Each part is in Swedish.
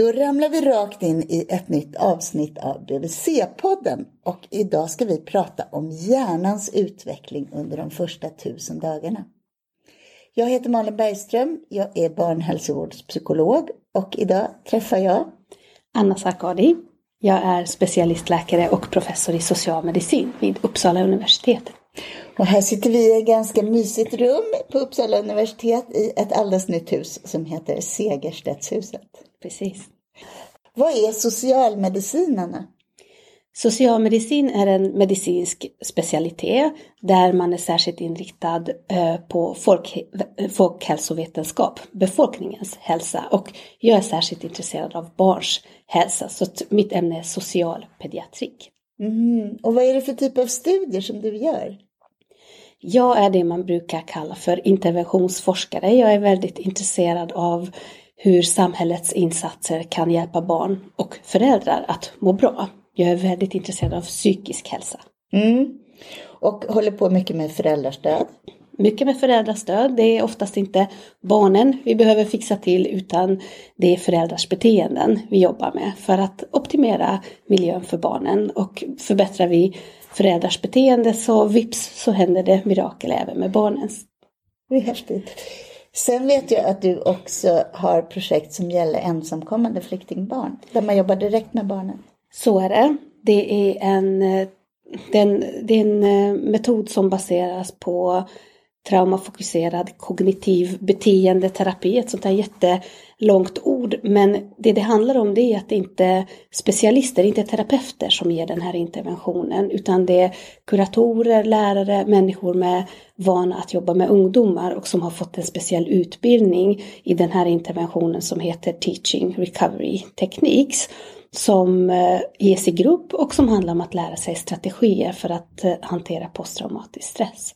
Då ramlar vi rakt in i ett nytt avsnitt av BVC-podden och idag ska vi prata om hjärnans utveckling under de första tusen dagarna. Jag heter Malin Bergström, jag är barnhälsovårdspsykolog och idag träffar jag Anna Sarkadi. Jag är specialistläkare och professor i socialmedicin vid Uppsala universitet. Och här sitter vi i ett ganska mysigt rum på Uppsala universitet i ett alldeles nytt hus som heter Segerstedtshuset. Precis. Vad är socialmedicinerna? Socialmedicin är en medicinsk specialitet där man är särskilt inriktad eh, på folk, folkhälsovetenskap, befolkningens hälsa och jag är särskilt intresserad av barns hälsa så mitt ämne är socialpediatrik. Mm. Och vad är det för typ av studier som du gör? Jag är det man brukar kalla för interventionsforskare. Jag är väldigt intresserad av hur samhällets insatser kan hjälpa barn och föräldrar att må bra. Jag är väldigt intresserad av psykisk hälsa. Mm. Och håller på mycket med föräldrastöd? Mycket med föräldrastöd. Det är oftast inte barnen vi behöver fixa till utan det är föräldrars beteenden vi jobbar med för att optimera miljön för barnen. Och förbättrar vi föräldrars beteende så vips så händer det mirakel även med barnens. Det är häftigt. Sen vet jag att du också har projekt som gäller ensamkommande flyktingbarn, där man jobbar direkt med barnen. Så är det. Det är en, den, det är en eh, metod som baseras på traumafokuserad kognitiv beteendeterapi, ett sånt här jättelångt ord. Men det det handlar om det är att det inte är specialister, inte terapeuter som ger den här interventionen, utan det är kuratorer, lärare, människor med vana att jobba med ungdomar och som har fått en speciell utbildning i den här interventionen som heter Teaching Recovery Techniques som eh, ges i grupp och som handlar om att lära sig strategier för att eh, hantera posttraumatisk stress.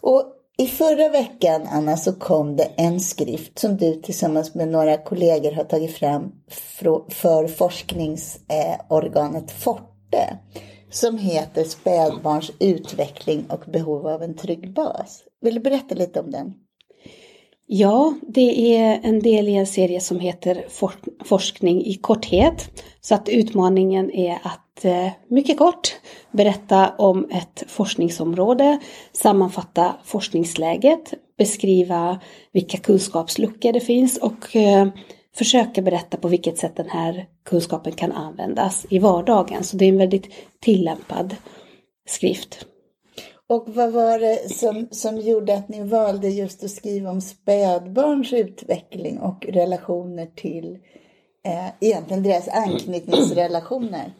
Och i förra veckan, Anna, så kom det en skrift som du tillsammans med några kollegor har tagit fram för forskningsorganet Forte som heter Spädbarns utveckling och behov av en trygg bas. Vill du berätta lite om den? Ja, det är en del i en serie som heter Forskning i korthet. Så att utmaningen är att eh, mycket kort berätta om ett forskningsområde, sammanfatta forskningsläget, beskriva vilka kunskapsluckor det finns och eh, försöka berätta på vilket sätt den här kunskapen kan användas i vardagen. Så det är en väldigt tillämpad skrift. Och vad var det som, som gjorde att ni valde just att skriva om spädbarns utveckling och relationer till eh, egentligen deras anknytningsrelationer?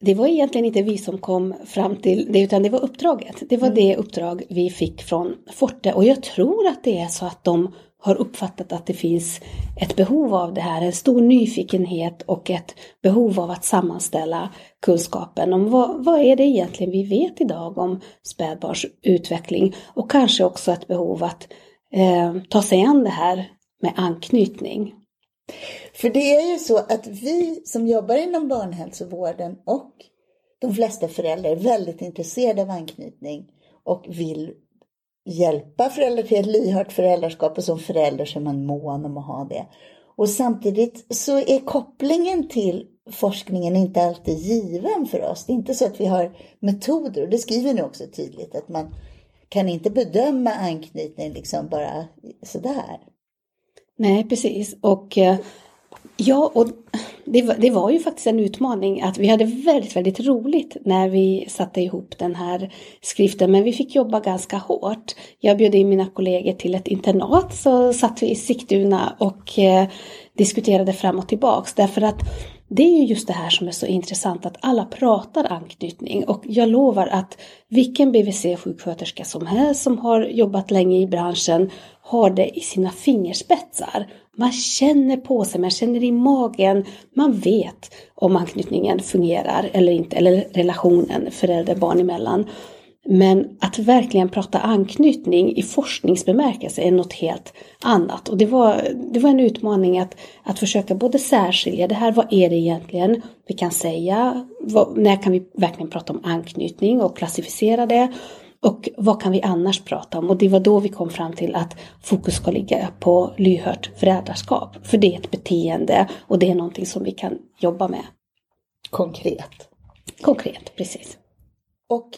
Det var egentligen inte vi som kom fram till det utan det var uppdraget. Det var mm. det uppdrag vi fick från Forte och jag tror att det är så att de har uppfattat att det finns ett behov av det här, en stor nyfikenhet och ett behov av att sammanställa kunskapen om vad, vad är det egentligen vi vet idag om spädbarns utveckling och kanske också ett behov att eh, ta sig an det här med anknytning. För det är ju så att vi som jobbar inom barnhälsovården och de flesta föräldrar är väldigt intresserade av anknytning och vill hjälpa föräldrar till ett lyhört föräldraskap och som förälder så är man mån om att ha det. Och samtidigt så är kopplingen till forskningen inte alltid given för oss. Det är inte så att vi har metoder, och det skriver ni också tydligt, att man kan inte bedöma anknytning liksom bara sådär. Nej, precis. Och eh, ja, och det var, det var ju faktiskt en utmaning att vi hade väldigt, väldigt roligt när vi satte ihop den här skriften. Men vi fick jobba ganska hårt. Jag bjöd in mina kollegor till ett internat så satt vi i Sigtuna och eh, diskuterade fram och tillbaks. Därför att det är ju just det här som är så intressant att alla pratar anknytning och jag lovar att vilken BVC-sjuksköterska som helst som har jobbat länge i branschen har det i sina fingerspetsar. Man känner på sig, man känner i magen, man vet om anknytningen fungerar eller inte, eller relationen förälder-barn emellan. Men att verkligen prata anknytning i forskningsbemärkelse är något helt annat. Och det var, det var en utmaning att, att försöka både särskilja det här, vad är det egentligen vi kan säga, vad, när kan vi verkligen prata om anknytning och klassificera det. Och vad kan vi annars prata om? Och det var då vi kom fram till att fokus ska ligga på lyhört föräldraskap. För det är ett beteende och det är någonting som vi kan jobba med. Konkret. Konkret, precis. Och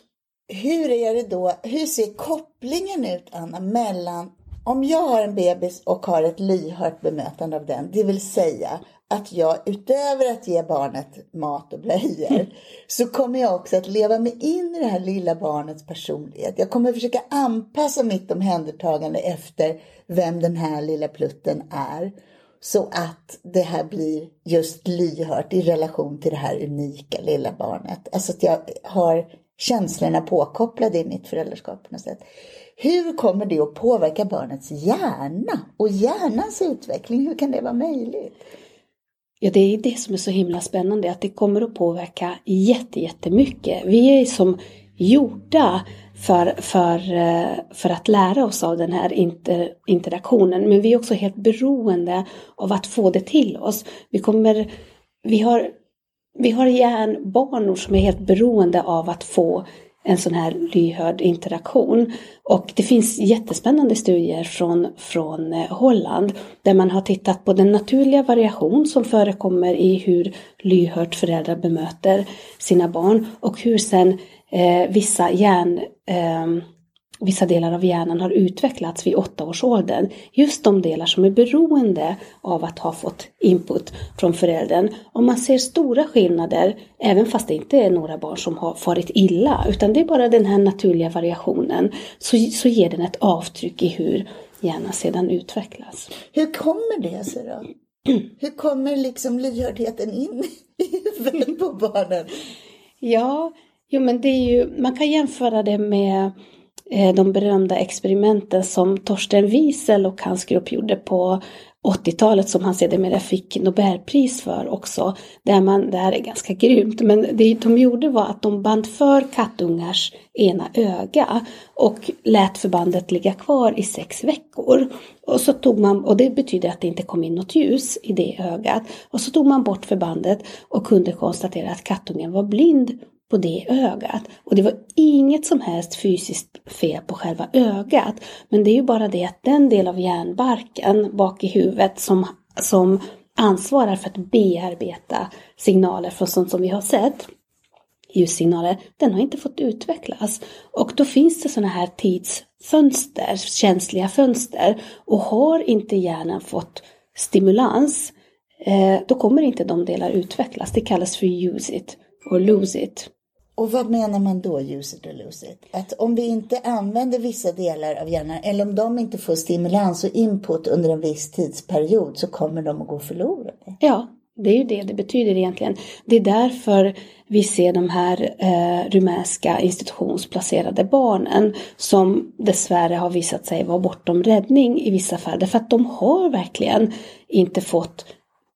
hur är det då, hur ser kopplingen ut Anna mellan om jag har en bebis och har ett lyhört bemötande av den, det vill säga att jag utöver att ge barnet mat och blöjor mm. så kommer jag också att leva mig in i det här lilla barnets personlighet. Jag kommer försöka anpassa mitt omhändertagande efter vem den här lilla plutten är. Så att det här blir just lyhört i relation till det här unika lilla barnet. Alltså att jag har känslorna påkopplade i mitt föräldraskap på något sätt. Hur kommer det att påverka barnets hjärna och hjärnans utveckling? Hur kan det vara möjligt? Ja, det är det som är så himla spännande, att det kommer att påverka jättemycket. Vi är som gjorda för, för, eh, för att lära oss av den här inter, interaktionen, men vi är också helt beroende av att få det till oss. Vi, kommer, vi har, vi har hjärnbanor som är helt beroende av att få en sån här lyhörd interaktion. Och det finns jättespännande studier från, från eh, Holland där man har tittat på den naturliga variation som förekommer i hur lyhört föräldrar bemöter sina barn och hur sen eh, vissa hjärn eh, vissa delar av hjärnan har utvecklats vid åttaårsåldern. Just de delar som är beroende av att ha fått input från föräldern. Om man ser stora skillnader, även fast det inte är några barn som har farit illa, utan det är bara den här naturliga variationen, så, så ger den ett avtryck i hur hjärnan sedan utvecklas. Hur kommer det sig då? Hur kommer liksom lyhördheten in i huvudet på barnen? Ja, jo men det är ju, man kan jämföra det med Eh, de berömda experimenten som Torsten Wiesel och hans grupp gjorde på 80-talet som han sedermera fick Nobelpris för också. Där man, det här är ganska grymt, men det de gjorde var att de band för kattungars ena öga och lät förbandet ligga kvar i sex veckor. Och så tog man, och det betyder att det inte kom in något ljus i det ögat. Och så tog man bort förbandet och kunde konstatera att kattungen var blind på det ögat. Och det var inget som helst fysiskt fel på själva ögat. Men det är ju bara det att den del av hjärnbarken bak i huvudet som, som ansvarar för att bearbeta signaler från sånt som vi har sett, ljussignaler, den har inte fått utvecklas. Och då finns det sådana här tidsfönster, känsliga fönster. Och har inte hjärnan fått stimulans, eh, då kommer inte de delar utvecklas. Det kallas för use it or lose it. Och vad menar man då, use it or lose it? Att om vi inte använder vissa delar av hjärnan eller om de inte får stimulans och input under en viss tidsperiod så kommer de att gå förlorade? Ja, det är ju det det betyder egentligen. Det är därför vi ser de här eh, rumänska institutionsplacerade barnen som dessvärre har visat sig vara bortom räddning i vissa fall. Därför att de har verkligen inte fått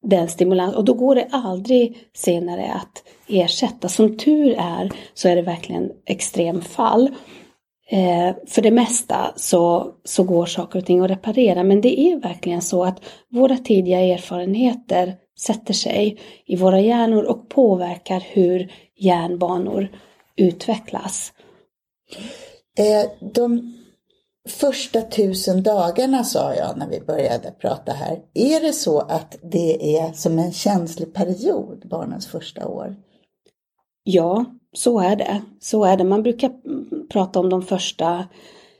den stimulans och då går det aldrig senare att ersätta. Som tur är så är det verkligen extremfall. Eh, för det mesta så, så går saker och ting att reparera men det är verkligen så att våra tidiga erfarenheter sätter sig i våra hjärnor och påverkar hur hjärnbanor utvecklas. Eh, de första tusen dagarna sa jag när vi började prata här. Är det så att det är som en känslig period, barnens första år? Ja, så är det. Så är det. Man brukar prata om de första,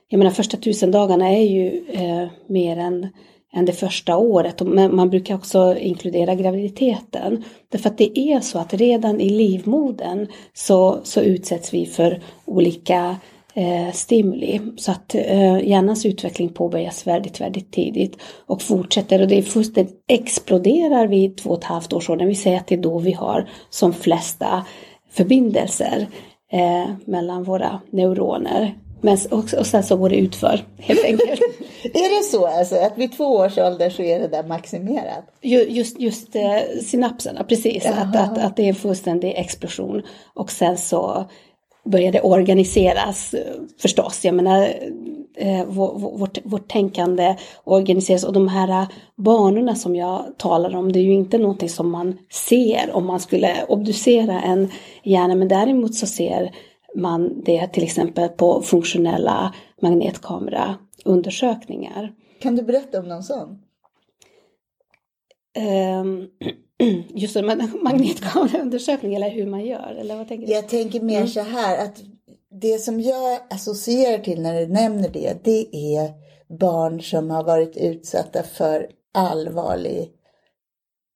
jag menar första tusen dagarna är ju eh, mer än, än det första året. Men man brukar också inkludera graviditeten. Därför att det är så att redan i livmodern så, så utsätts vi för olika eh, stimuli. Så att eh, hjärnans utveckling påbörjas väldigt, väldigt tidigt och fortsätter och det fullständigt exploderar vid två och ett halvt års ålder. Vi säger att det är då vi har som flesta förbindelser eh, mellan våra neuroner. Men, och, och sen så går det utför helt enkelt. är det så alltså att vid två års ålder så är det där maximerat? Just, just eh, synapserna, precis. Att, att, att det är en fullständig explosion. Och sen så började organiseras förstås. Jag menar, eh, vårt, vårt tänkande organiseras och de här banorna som jag talar om, det är ju inte någonting som man ser om man skulle obducera en hjärna, men däremot så ser man det till exempel på funktionella magnetkameraundersökningar. Kan du berätta om någon sån? Um, just en magnetkameraundersökning eller hur man gör? Eller vad tänker du? Jag tänker mer mm. så här att det som jag associerar till när du nämner det, det är barn som har varit utsatta för allvarlig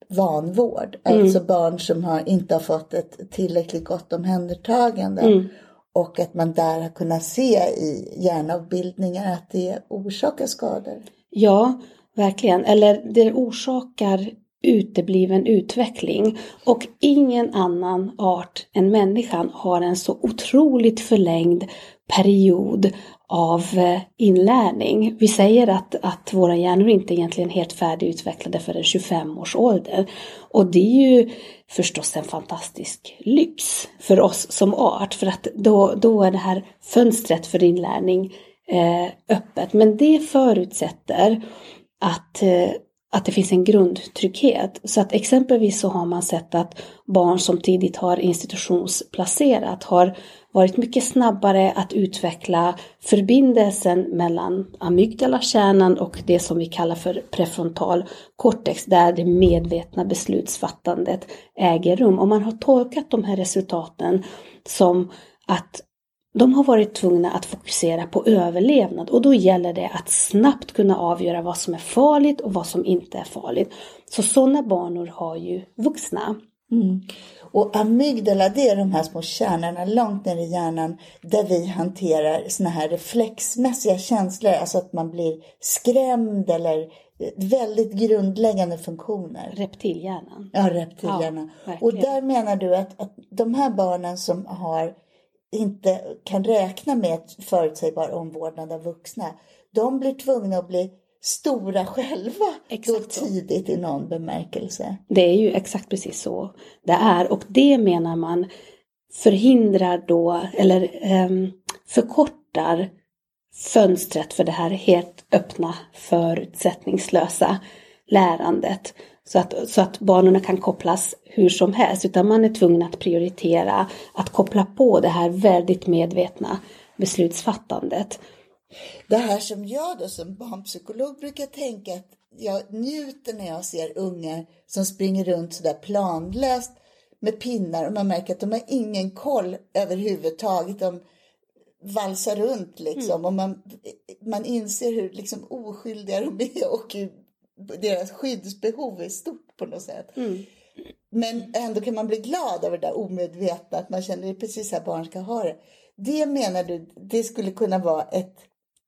vanvård. Mm. Alltså barn som har, inte har fått ett tillräckligt gott omhändertagande. Mm. Och att man där har kunnat se i hjärnavbildningar att det orsakar skador. Ja, verkligen. Eller det orsakar utebliven utveckling. Och ingen annan art än människan har en så otroligt förlängd period av eh, inlärning. Vi säger att, att våra hjärnor inte är egentligen helt färdigutvecklade förrän 25 års ålder. Och det är ju förstås en fantastisk lyx för oss som art för att då, då är det här fönstret för inlärning eh, öppet. Men det förutsätter att eh, att det finns en grundtrygghet. Så att exempelvis så har man sett att barn som tidigt har institutionsplacerat har varit mycket snabbare att utveckla förbindelsen mellan amygdalakärnan och det som vi kallar för prefrontal cortex, där det medvetna beslutsfattandet äger rum. Och man har tolkat de här resultaten som att de har varit tvungna att fokusera på överlevnad och då gäller det att snabbt kunna avgöra vad som är farligt och vad som inte är farligt. Så sådana banor har ju vuxna. Mm. Och amygdala det är de här små kärnorna långt ner i hjärnan där vi hanterar såna här reflexmässiga känslor, alltså att man blir skrämd eller väldigt grundläggande funktioner. Reptilhjärnan. Ja, reptilhjärnan. Ja, och där menar du att, att de här barnen som har inte kan räkna med förutsägbar omvårdnad av vuxna, de blir tvungna att bli stora själva exakt då tidigt i någon bemärkelse. Det är ju exakt precis så det är och det menar man förhindrar då eller um, förkortar fönstret för det här helt öppna förutsättningslösa lärandet. Så att, så att banorna kan kopplas hur som helst, utan man är tvungen att prioritera att koppla på det här väldigt medvetna beslutsfattandet. Det här som jag då som barnpsykolog brukar tänka att jag njuter när jag ser ungar som springer runt sådär planlöst med pinnar och man märker att de har ingen koll överhuvudtaget. De valsar runt liksom mm. och man, man inser hur liksom oskyldiga de är och hur deras skyddsbehov är stort på något sätt. Mm. Men ändå kan man bli glad över det där omedvetna, att man känner det precis så här barn ska ha det. Det menar du, det skulle kunna vara ett,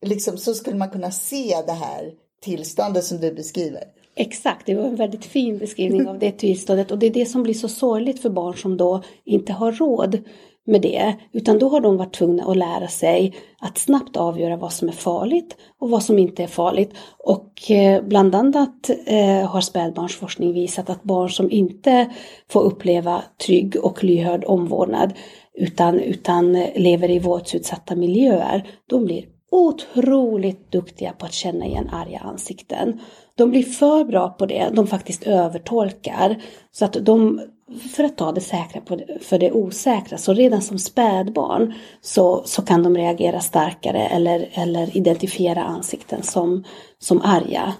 liksom så skulle man kunna se det här tillståndet som du beskriver. Exakt, det var en väldigt fin beskrivning av det tillståndet och det är det som blir så sorgligt för barn som då inte har råd med det, utan då har de varit tvungna att lära sig att snabbt avgöra vad som är farligt och vad som inte är farligt. Och eh, bland annat eh, har spädbarnsforskning visat att barn som inte får uppleva trygg och lyhörd omvårdnad utan, utan lever i våldsutsatta miljöer, de blir otroligt duktiga på att känna igen arga ansikten. De blir för bra på det, de faktiskt övertolkar. Så att de, för att ta det säkra för det osäkra. Så redan som spädbarn så, så kan de reagera starkare eller, eller identifiera ansikten som, som arga.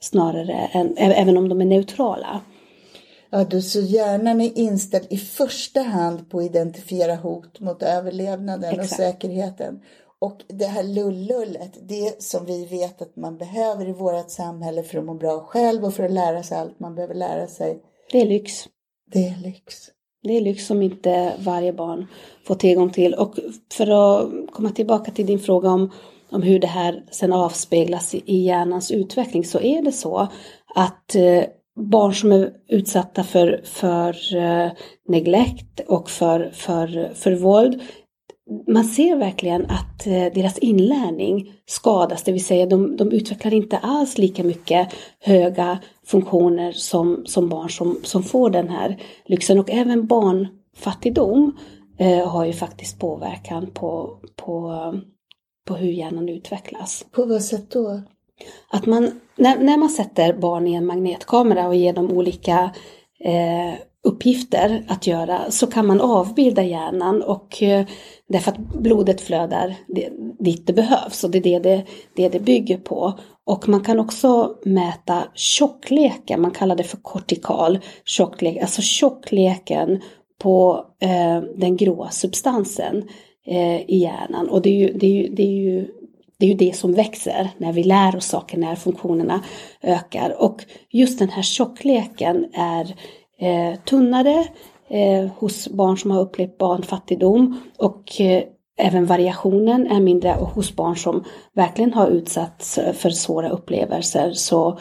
Snarare än, även om de är neutrala. Ja, du, så hjärnan är inställd i första hand på att identifiera hot mot överlevnaden Exakt. och säkerheten. Och det här lullullet, det som vi vet att man behöver i vårt samhälle för att må bra själv och för att lära sig allt man behöver lära sig. Det är lyx. Det är lyx. Det är lyx som inte varje barn får tillgång till. Och för att komma tillbaka till din fråga om, om hur det här sen avspeglas i, hjärnans utveckling så är det så att eh, barn som är utsatta för, för eh, neglekt och för, för, för våld man ser verkligen att eh, deras inlärning skadas, det vill säga de, de utvecklar inte alls lika mycket höga funktioner som, som barn som, som får den här lyxen. Och även barnfattigdom eh, har ju faktiskt påverkan på, på, på hur hjärnan utvecklas. På vad sätt då? Att man, när, när man sätter barn i en magnetkamera och ger dem olika eh, uppgifter att göra så kan man avbilda hjärnan och eh, därför att blodet flödar dit det behövs och det är det det, det det bygger på. Och man kan också mäta tjockleken, man kallar det för kortikal tjocklek, alltså tjockleken på eh, den gråa substansen eh, i hjärnan. Och det är, ju, det, är ju, det, är ju, det är ju det som växer när vi lär oss saker, när funktionerna ökar. Och just den här tjockleken är eh, tunnare eh, hos barn som har upplevt barnfattigdom och eh, även variationen är mindre och hos barn som verkligen har utsatts för svåra upplevelser så,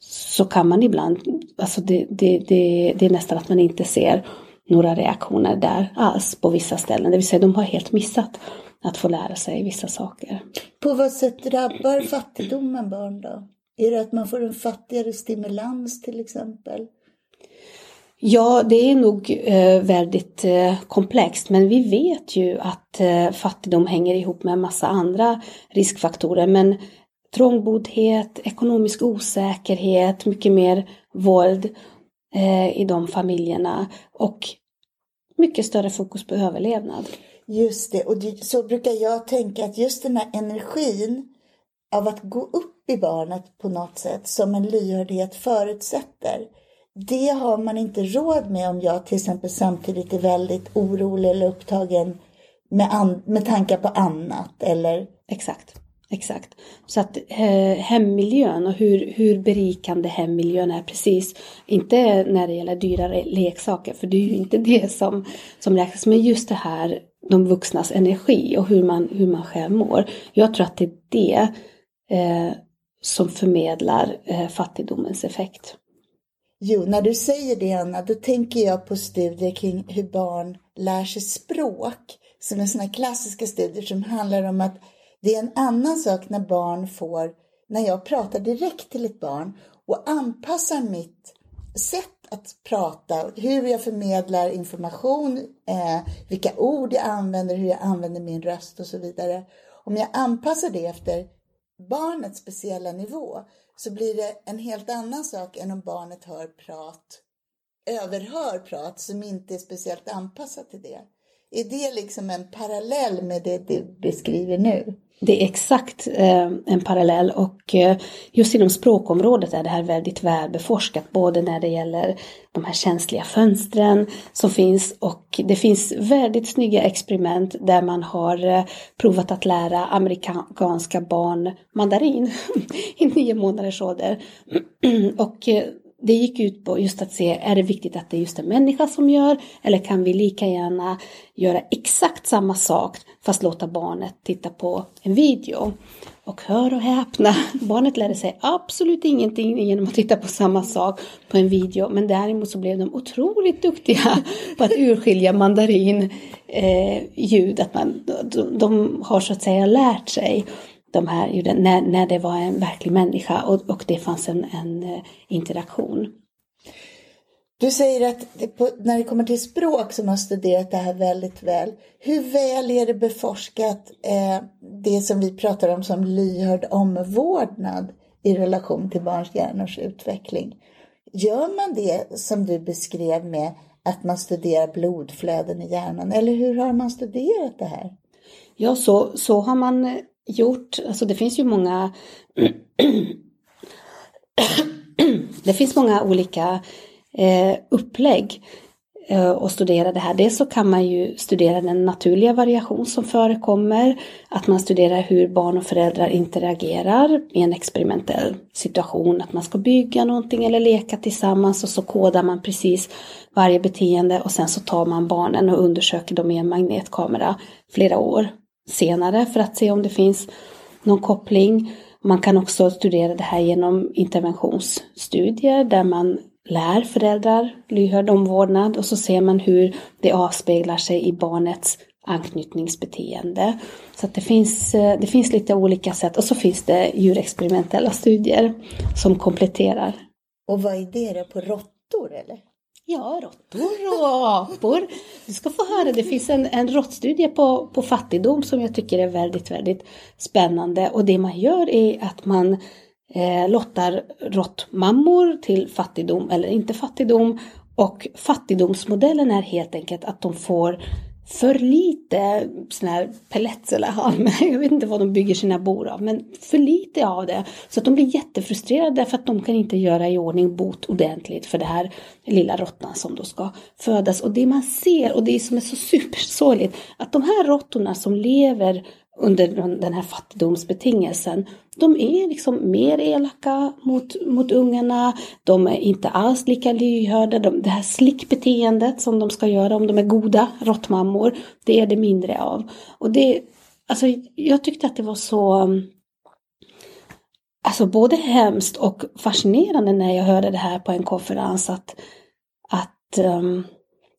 så kan man ibland, alltså det, det, det, det är nästan att man inte ser några reaktioner där alls på vissa ställen. Det vill säga de har helt missat att få lära sig vissa saker. På vad sätt drabbar fattigdomen barn då? Är det att man får en fattigare stimulans till exempel? Ja, det är nog eh, väldigt eh, komplext, men vi vet ju att eh, fattigdom hänger ihop med en massa andra riskfaktorer. Men trångboddhet, ekonomisk osäkerhet, mycket mer våld eh, i de familjerna och mycket större fokus på överlevnad. Just det, och det, så brukar jag tänka att just den här energin av att gå upp i barnet på något sätt som en lyhördhet förutsätter det har man inte råd med om jag till exempel samtidigt är väldigt orolig eller upptagen med, an, med tankar på annat. Eller... Exakt. Exakt. Så att eh, hemmiljön och hur, hur berikande hemmiljön är precis, inte när det gäller dyrare leksaker, för det är ju inte det som, som räknas, men just det här, de vuxnas energi och hur man, hur man själv mår. Jag tror att det är det eh, som förmedlar eh, fattigdomens effekt. Jo, när du säger det Anna, då tänker jag på studier kring hur barn lär sig språk. Som är sådana klassiska studier som handlar om att det är en annan sak när barn får, när jag pratar direkt till ett barn och anpassar mitt sätt att prata, hur jag förmedlar information, eh, vilka ord jag använder, hur jag använder min röst och så vidare. Om jag anpassar det efter barnets speciella nivå så blir det en helt annan sak än om barnet hör prat, överhör prat som inte är speciellt anpassat till det. Är det liksom en parallell med det du beskriver nu? Det är exakt eh, en parallell och eh, just inom språkområdet är det här väldigt väl beforskat både när det gäller de här känsliga fönstren som finns och det finns väldigt snygga experiment där man har eh, provat att lära amerikanska barn mandarin i nio månaders ålder. och eh, det gick ut på just att se, är det viktigt att det är just en människa som gör eller kan vi lika gärna göra exakt samma sak fast låta barnet titta på en video? Och hör och häpna, barnet lärde sig absolut ingenting genom att titta på samma sak på en video men däremot så blev de otroligt duktiga på att urskilja mandarin eh, ljud, att man, de, de har så att säga lärt sig de här när, när det var en verklig människa och, och det fanns en, en eh, interaktion. Du säger att det på, när det kommer till språk så måste det det här väldigt väl. Hur väl är det beforskat eh, det som vi pratar om som lyhörd omvårdnad i relation till barns hjärnors utveckling? Gör man det som du beskrev med att man studerar blodflöden i hjärnan eller hur har man studerat det här? Ja, så, så har man gjort, alltså det finns ju många det finns många olika eh, upplägg eh, och studera det här. Dels så kan man ju studera den naturliga variation som förekommer, att man studerar hur barn och föräldrar interagerar i en experimentell situation, att man ska bygga någonting eller leka tillsammans och så kodar man precis varje beteende och sen så tar man barnen och undersöker dem i en magnetkamera flera år senare för att se om det finns någon koppling. Man kan också studera det här genom interventionsstudier där man lär föräldrar lyhörd omvårdnad och så ser man hur det avspeglar sig i barnets anknytningsbeteende. Så att det, finns, eh, det finns lite olika sätt och så finns det djurexperimentella studier som kompletterar. Och vad är det då, på råttor eller? Ja, råttor och apor. Du ska få höra, det finns en, en råttstudie på, på fattigdom som jag tycker är väldigt, väldigt spännande. Och det man gör är att man eh, lottar råttmammor till fattigdom eller inte fattigdom Och fattigdomsmodellen är helt enkelt att de får för lite sån här pellets eller halm, jag vet inte vad de bygger sina bor av, men för lite av det. Så att de blir jättefrustrerade för att de kan inte göra i ordning bot ordentligt för det här lilla råttan som då ska födas. Och det man ser, och det som är så supersorgligt, att de här råttorna som lever under den här fattigdomsbetingelsen. De är liksom mer elaka mot, mot ungarna, de är inte alls lika lyhörda, de, det här slickbeteendet som de ska göra om de är goda råttmammor, det är det mindre av. Och det, alltså jag tyckte att det var så Alltså både hemskt och fascinerande när jag hörde det här på en konferens att, att um,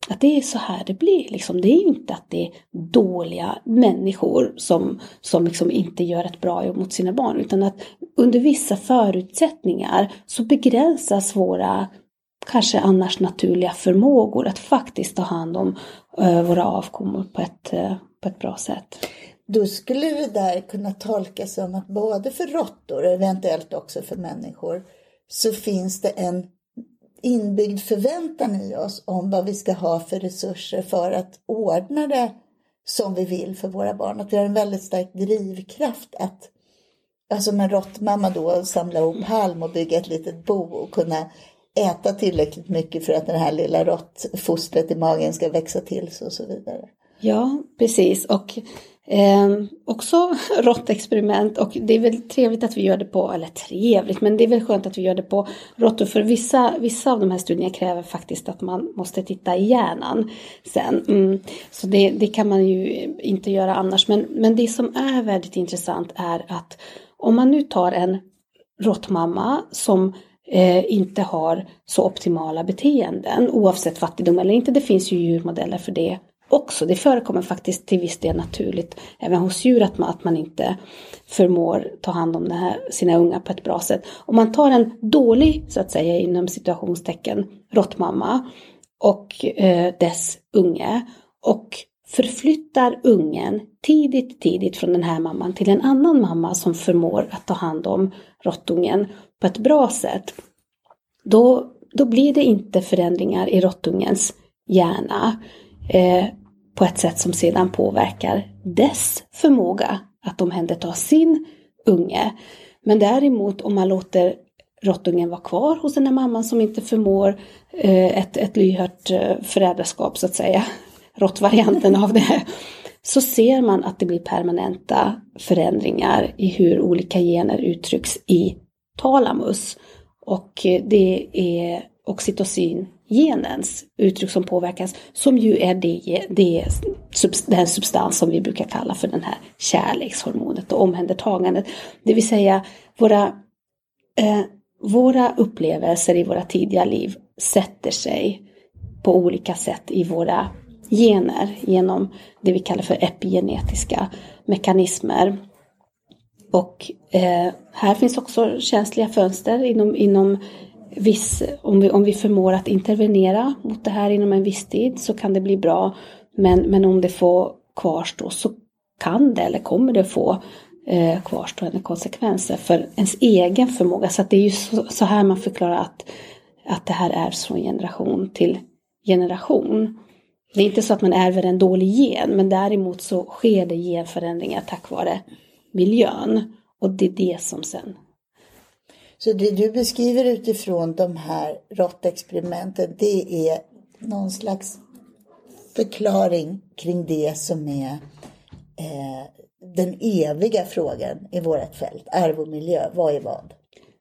att det är så här det blir. Liksom. Det är inte att det är dåliga människor som, som liksom inte gör ett bra jobb mot sina barn. Utan att under vissa förutsättningar så begränsas våra kanske annars naturliga förmågor att faktiskt ta hand om uh, våra avkommor på ett, uh, på ett bra sätt. Då skulle det där kunna tolkas som att både för råttor och eventuellt också för människor så finns det en inbyggd förväntan i oss om vad vi ska ha för resurser för att ordna det som vi vill för våra barn. Att vi har en väldigt stark drivkraft att, alltså med råttmamma då, samla ihop halm och bygga ett litet bo och kunna äta tillräckligt mycket för att det här lilla råttfostret i magen ska växa till sig och så vidare. Ja, precis. Och Eh, också råttexperiment och det är väl trevligt att vi gör det på, eller trevligt, men det är väl skönt att vi gör det på råttor för vissa, vissa av de här studierna kräver faktiskt att man måste titta i hjärnan sen. Mm. Så det, det kan man ju inte göra annars. Men, men det som är väldigt intressant är att om man nu tar en råttmamma som eh, inte har så optimala beteenden oavsett fattigdom eller inte, det finns ju djurmodeller för det också. Det förekommer faktiskt till viss del naturligt även hos djur att man, att man inte förmår ta hand om det här, sina unga på ett bra sätt. Om man tar en dålig, så att säga inom situationstecken, råttmamma och eh, dess unge och förflyttar ungen tidigt, tidigt från den här mamman till en annan mamma som förmår att ta hand om råttungen på ett bra sätt. Då, då blir det inte förändringar i råttungens hjärna eh, på ett sätt som sedan påverkar dess förmåga att omhänderta sin unge. Men däremot om man låter råttungen vara kvar hos den här mamman som inte förmår eh, ett, ett lyhört eh, föräldraskap så att säga, råttvarianten av det, så ser man att det blir permanenta förändringar i hur olika gener uttrycks i talamus. Och eh, det är oxytocin genens uttryck som påverkas, som ju är det, det, den substans som vi brukar kalla för den här kärlekshormonet och omhändertagandet. Det vill säga våra, eh, våra upplevelser i våra tidiga liv sätter sig på olika sätt i våra gener genom det vi kallar för epigenetiska mekanismer. Och eh, här finns också känsliga fönster inom, inom viss, om, vi, om vi förmår att intervenera mot det här inom en viss tid så kan det bli bra. Men, men om det får kvarstå så kan det eller kommer det få eh, kvarstående konsekvenser för ens egen förmåga. Så det är ju så, så, här man förklarar att, att det här är från generation till generation. Det är inte så att man ärver en dålig gen men däremot så sker det genförändringar tack vare miljön. Och det är det som sen så det du beskriver utifrån de här råttexperimenten det är någon slags förklaring kring det som är eh, den eviga frågan i vårt fält, arv och miljö, vad är vad?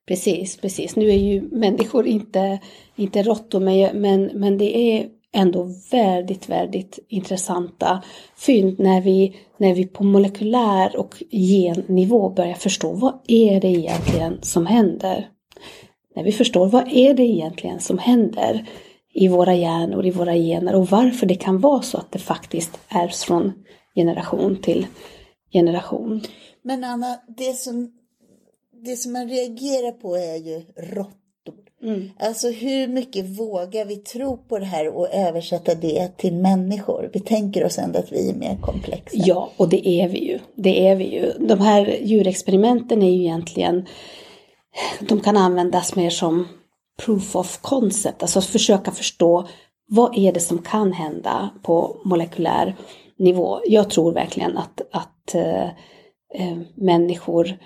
Precis, precis. Nu är ju människor inte, inte råttor men, men det är ändå väldigt, väldigt intressanta fynd när vi, när vi på molekylär och gennivå börjar förstå vad är det egentligen som händer. När vi förstår vad är det egentligen som händer i våra hjärnor, i våra gener och varför det kan vara så att det faktiskt ärvs från generation till generation. Men Anna, det som, det som man reagerar på är ju rått Mm. Alltså hur mycket vågar vi tro på det här och översätta det till människor? Vi tänker oss ändå att vi är mer komplexa. Ja, och det är vi ju. Det är vi ju. De här djurexperimenten är ju egentligen, de kan användas mer som proof of concept, alltså att försöka förstå vad är det som kan hända på molekylär nivå. Jag tror verkligen att, att eh, eh, människor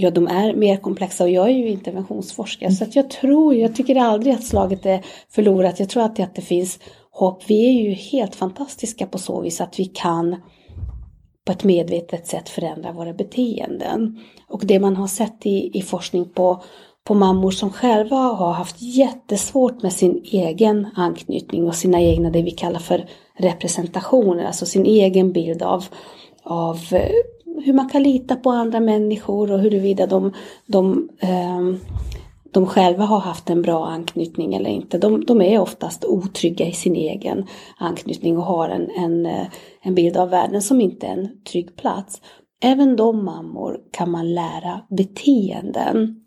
Ja, de är mer komplexa och jag är ju interventionsforskare mm. så att jag tror, jag tycker aldrig att slaget är förlorat. Jag tror alltid att det finns hopp. Vi är ju helt fantastiska på så vis att vi kan på ett medvetet sätt förändra våra beteenden. Och det man har sett i, i forskning på, på mammor som själva har haft jättesvårt med sin egen anknytning och sina egna, det vi kallar för representationer, alltså sin egen bild av, av eh, hur man kan lita på andra människor och huruvida de, de, ehm, de själva har haft en bra anknytning eller inte. De, de, är oftast otrygga i sin egen anknytning och har en, en, eh, en bild av världen som inte är en trygg plats. Även de mammor kan man lära beteenden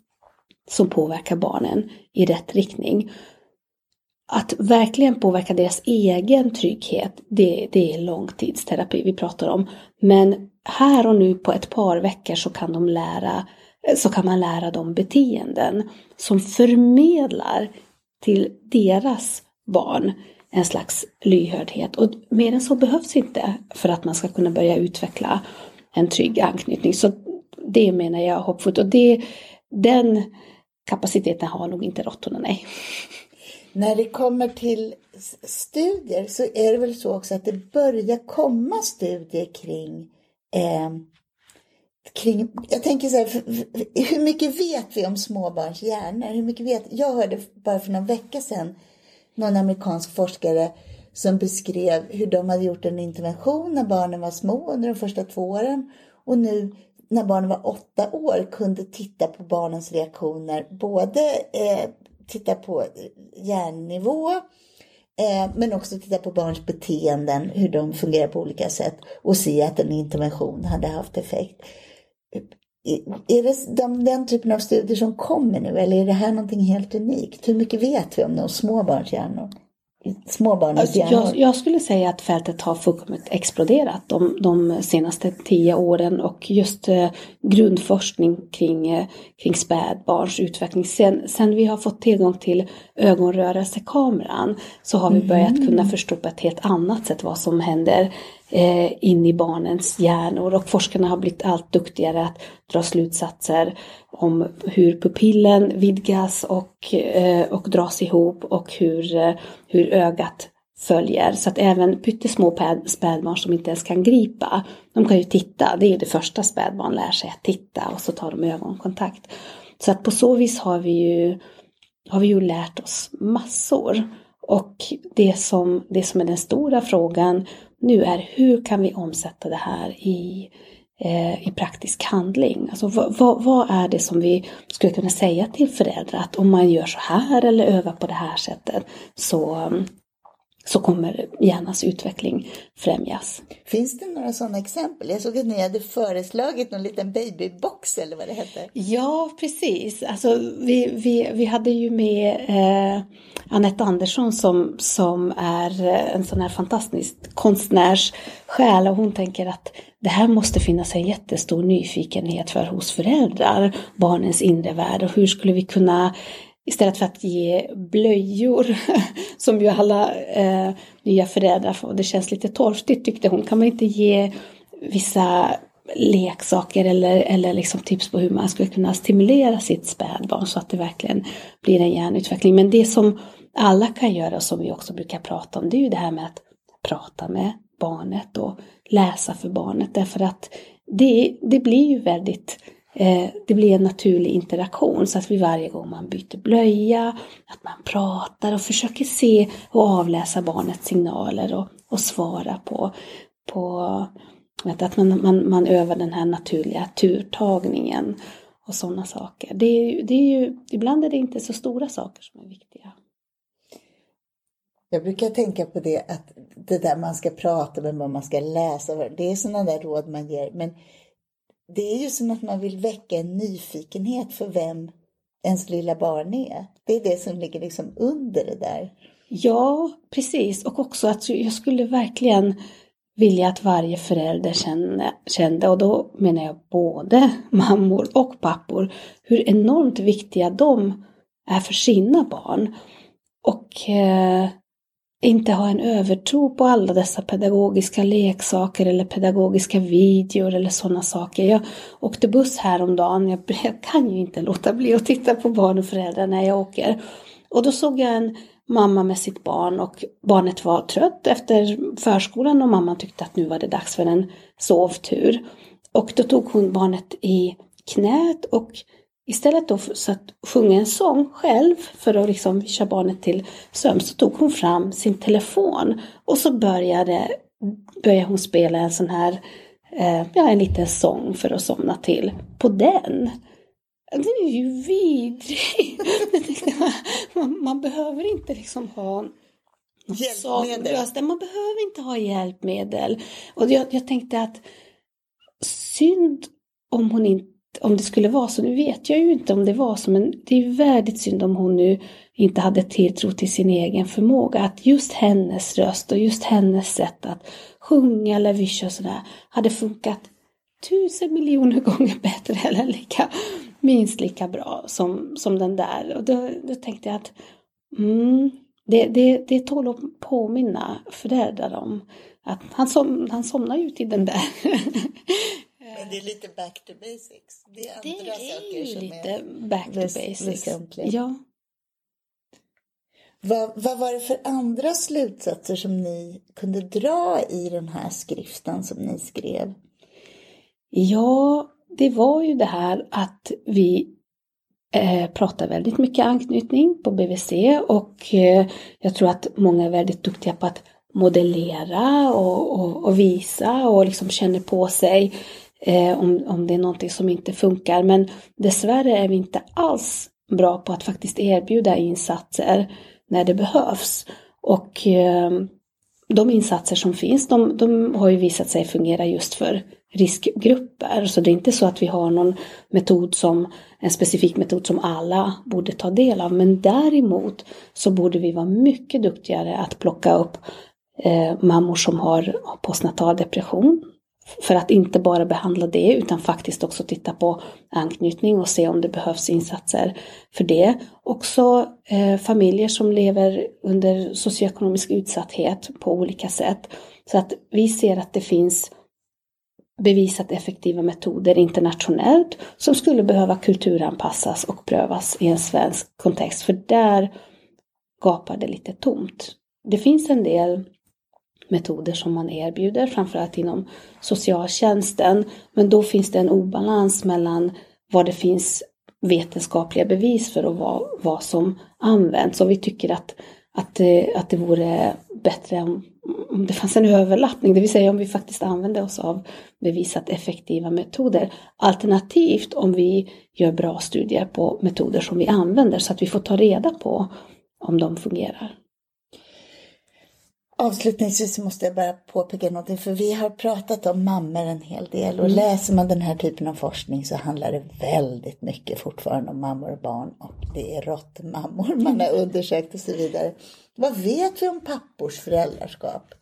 som påverkar barnen i rätt riktning. Att verkligen påverka deras egen trygghet, det, det är långtidsterapi vi pratar om. Men här och nu på ett par veckor så kan de lära så kan man lära dem beteenden som förmedlar till deras barn en slags lyhördhet. Och mer än så behövs inte för att man ska kunna börja utveckla en trygg anknytning. Så det menar jag är hoppfullt. Och det, den kapaciteten har nog inte råttorna, nej. När det kommer till studier så är det väl så också att det börjar komma studier kring eh, kring, jag tänker så här, hur mycket vet vi om småbarns hjärnor? Hur mycket vet, jag hörde bara för någon vecka sedan någon amerikansk forskare som beskrev hur de hade gjort en intervention när barnen var små under de första två åren och nu när barnen var åtta år kunde titta på barnens reaktioner, både eh, titta på hjärnnivå eh, Eh, men också titta på barns beteenden, hur de fungerar på olika sätt och se att en intervention hade haft effekt. Är det de, den typen av studier som kommer nu eller är det här någonting helt unikt? Hur mycket vet vi om de små barns hjärnor? Småbarnens alltså? Jag, jag, skulle säga att fältet har fullkomligt exploderat de, de senaste tio åren och just eh, grundforskning kring, eh, kring spädbarns utveckling. Sen, sen vi har fått tillgång till ögonrörelsekameran så har vi börjat mm. kunna förstå på ett helt annat sätt vad som händer Eh, in i barnens hjärnor och forskarna har blivit allt duktigare att dra slutsatser om hur pupillen vidgas och, eh, och dras ihop och hur, eh, hur ögat följer. Så att även pyttesmå spädbarn som inte ens kan gripa, de kan ju titta. Det är det första spädbarn lär sig, att titta och så tar de ögonkontakt. Så att på så vis har vi ju, har vi ju lärt oss massor. Och det som, det som är den stora frågan nu är hur kan vi omsätta det här i, eh, i praktisk handling? Alltså vad, vad, vad, är det som vi skulle kunna säga till föräldrar att om man gör så här eller övar på det här sättet så, så kommer hjärnans utveckling främjas. Finns det några sådana exempel? Jag såg att ni hade föreslagit någon liten babybox eller vad det hette. Ja, precis. Alltså, vi, vi, vi hade ju med eh, Anette Andersson som, som är en sån här fantastisk konstnärssjäl och hon tänker att det här måste finnas en jättestor nyfikenhet för hos föräldrar, barnens inre värld och hur skulle vi kunna Istället för att ge blöjor som ju alla eh, nya föräldrar får. Det känns lite torftigt tyckte hon. Kan man inte ge vissa leksaker eller, eller liksom tips på hur man skulle kunna stimulera sitt spädbarn så att det verkligen blir en hjärnutveckling. Men det som alla kan göra och som vi också brukar prata om det är ju det här med att prata med barnet och läsa för barnet därför att det, det blir ju väldigt Eh, det blir en naturlig interaktion så att vi varje gång man byter blöja, att man pratar och försöker se och avläsa barnets signaler och, och svara på, på att man, man, man övar den här naturliga turtagningen och sådana saker. Det är, det är ju, ibland är det inte så stora saker som är viktiga. Jag brukar tänka på det att det där man ska prata med, vad man ska läsa, det är sådana där råd man ger. Men det är ju som att man vill väcka en nyfikenhet för vem ens lilla barn är. Det är det som ligger liksom under det där. Ja, precis. Och också att jag skulle verkligen vilja att varje förälder kände, kände, och då menar jag både mammor och pappor, hur enormt viktiga de är för sina barn. Och eh, inte ha en övertro på alla dessa pedagogiska leksaker eller pedagogiska videor eller sådana saker. Jag åkte buss häromdagen, jag, jag kan ju inte låta bli att titta på barn och föräldrar när jag åker. Och då såg jag en mamma med sitt barn och barnet var trött efter förskolan och mamman tyckte att nu var det dags för en sovtur. Och då tog hon barnet i knät och istället då för att sjunga en sång själv för att liksom köra barnet till sömn så tog hon fram sin telefon och så började, började hon spela en sån här, eh, ja en liten sång för att somna till på den. Det är ju vidrigt. man, man behöver inte liksom ha Hjälpmedel. Man behöver inte ha hjälpmedel. Och jag, jag tänkte att synd om hon inte om det skulle vara så, nu vet jag ju inte om det var så, men det är ju väldigt synd om hon nu inte hade tilltro till sin egen förmåga. Att just hennes röst och just hennes sätt att sjunga eller och sådär hade funkat tusen miljoner gånger bättre eller lika, minst lika bra som, som den där. Och då, då tänkte jag att mm, det, det, det tål att påminna föräldrar om att han, som, han somnar ju till den där Men det är lite back to basics. Det är det är ju lite är back to väs- basics. väsentliga. Ja. Vad, vad var det för andra slutsatser som ni kunde dra i den här skriften som ni skrev? ja, det var ju det här att vi eh, pratar väldigt mycket anknytning på BVC och eh, jag tror att många är väldigt duktiga på att modellera och, och, och visa och liksom känner på sig eh, om, om det är någonting som inte funkar. Men dessvärre är vi inte alls bra på att faktiskt erbjuda insatser när det behövs. Och eh, de insatser som finns, de, de har ju visat sig fungera just för riskgrupper. Så det är inte så att vi har någon metod som, en specifik metod som alla borde ta del av. Men däremot så borde vi vara mycket duktigare att plocka upp eh, mammor som har postnatal depression. För att inte bara behandla det utan faktiskt också titta på anknytning och se om det behövs insatser för det. Också eh, familjer som lever under socioekonomisk utsatthet på olika sätt. Så att vi ser att det finns bevisat effektiva metoder internationellt som skulle behöva kulturanpassas och prövas i en svensk kontext. För där gapar det lite tomt. Det finns en del metoder som man erbjuder, framförallt inom socialtjänsten. Men då finns det en obalans mellan vad det finns vetenskapliga bevis för och vad, vad som används. Och vi tycker att, att, det, att det vore bättre om, om det fanns en överlappning, det vill säga om vi faktiskt använder oss av bevisat effektiva metoder. Alternativt om vi gör bra studier på metoder som vi använder så att vi får ta reda på om de fungerar. Avslutningsvis måste jag bara påpeka någonting, för vi har pratat om mammor en hel del och Mm. läser man den här typen av forskning så handlar det väldigt mycket fortfarande om mammor och barn och det är råttmammor man har undersökt och så vidare. Vad vet vi om pappors föräldraskap?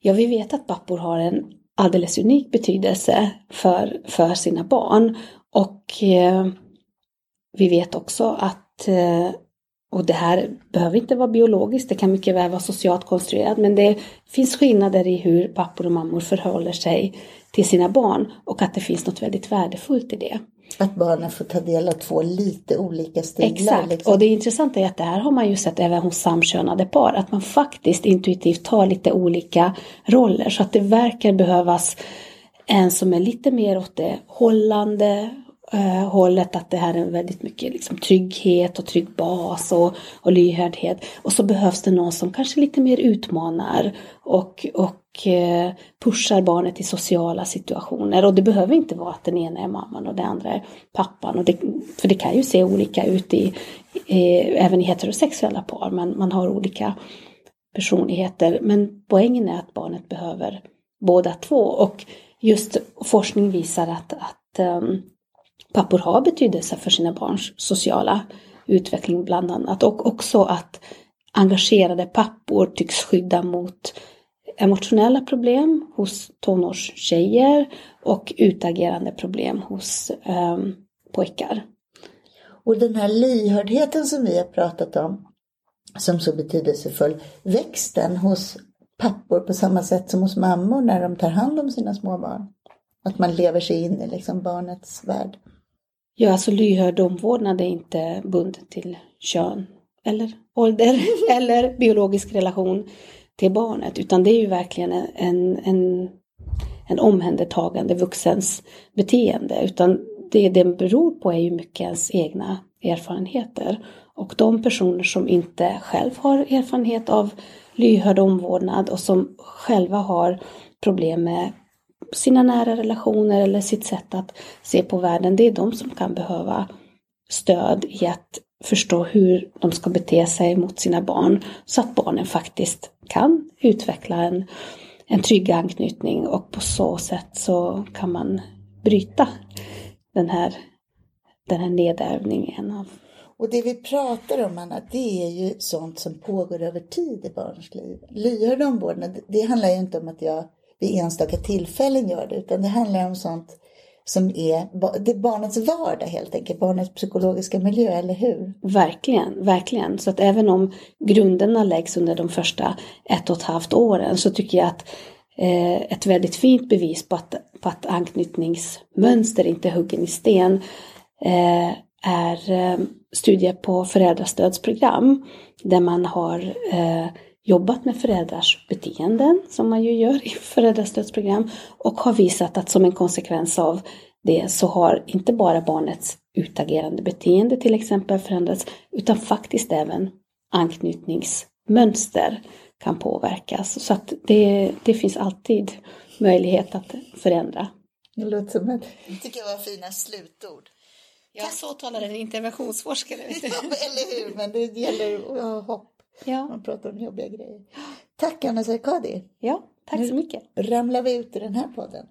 Ja, vi vet att pappor har en alldeles unik betydelse för, för sina barn. Och eh, vi vet också att, eh, och det här behöver inte vara biologiskt, det kan mycket väl vara socialt konstruerat, men det finns skillnader i hur pappor och mammor förhåller sig till sina barn och att det finns något väldigt värdefullt i det. Att barnen får ta del av två lite olika stilar. Exakt, liksom. och det intressanta är att det här har man ju sett även hos samkönade par, att man faktiskt intuitivt tar lite olika roller, så att det verkar behövas en som är lite mer åt det hållande eh, hållet, att det här är väldigt mycket liksom, trygghet och trygg bas och, och lyhördhet. Och så behövs det någon som kanske lite mer utmanar och, och eh, pushar barnet i sociala situationer. Och det behöver inte vara att den ena är mamman och den andra är pappan. Och det, för det kan ju se olika ut i, i, även i heterosexuella par. men man har olika personligheter. Men poängen är att barnet behöver båda två. Och just forskning visar att, att um, pappor har betydelse för sina barns sociala utveckling bland annat. Och också att engagerade pappor tycks skydda mot emotionella problem hos tonårstjejer och utagerande problem hos eh, pojkar. Och den här lyhördheten som vi har pratat om, som så betydelsefull, växten hos pappor på samma sätt som hos mammor när de tar hand om sina små barn. Att man lever sig in i liksom barnets värld. Ja, alltså lyhörd omvårdnad är inte bundet till kön eller ålder eller biologisk relation till barnet, utan det är ju verkligen en, en, en omhändertagande vuxens beteende, utan det den beror på är ju mycket ens egna erfarenheter. Och de personer som inte själv har erfarenhet av lyhörd omvårdnad och som själva har problem med sina nära relationer eller sitt sätt att se på världen, det är de som kan behöva stöd i att förstå hur de ska bete sig mot sina barn så att barnen faktiskt kan utveckla en, en trygg anknytning. Och på så sätt så kan man bryta den här, den här nedärvningen av och det vi pratar om, Anna, det är ju sånt som pågår över tid i barns liv. Lyhörd omvårdnad, det handlar ju inte om att jag vid enstaka tillfällen gör det, utan det handlar om sånt som är, det är barnets vardag helt enkelt, barnets psykologiska miljö, eller hur? Verkligen, verkligen. Så att även om grunderna läggs under de första ett och ett halvt åren så tycker jag att eh, ett väldigt fint bevis på att, på att anknytningsmönster inte är huggen i sten eh, är eh, studier på föräldrastödsprogram där man har eh, jobbat med föräldrars beteenden som man ju gör i föräldrastödsprogram och har visat att som en konsekvens av det så har inte bara barnets utagerande beteende till exempel förändrats utan faktiskt även anknytningsmönster kan påverkas. Så att det, det finns alltid möjlighet att förändra. Det låter som ett, tycker jag var fina slutord. Ja, så talar en interventionsforskare. eller hur, men det gäller att ha hopp. Ja. Man pratar om jobbiga grejer. Tack Anna Sarkadi. Ja, tack så mycket. Nu ramlar vi ut ur den här podden.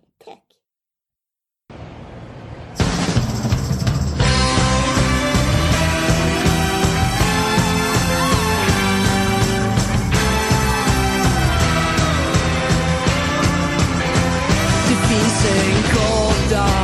será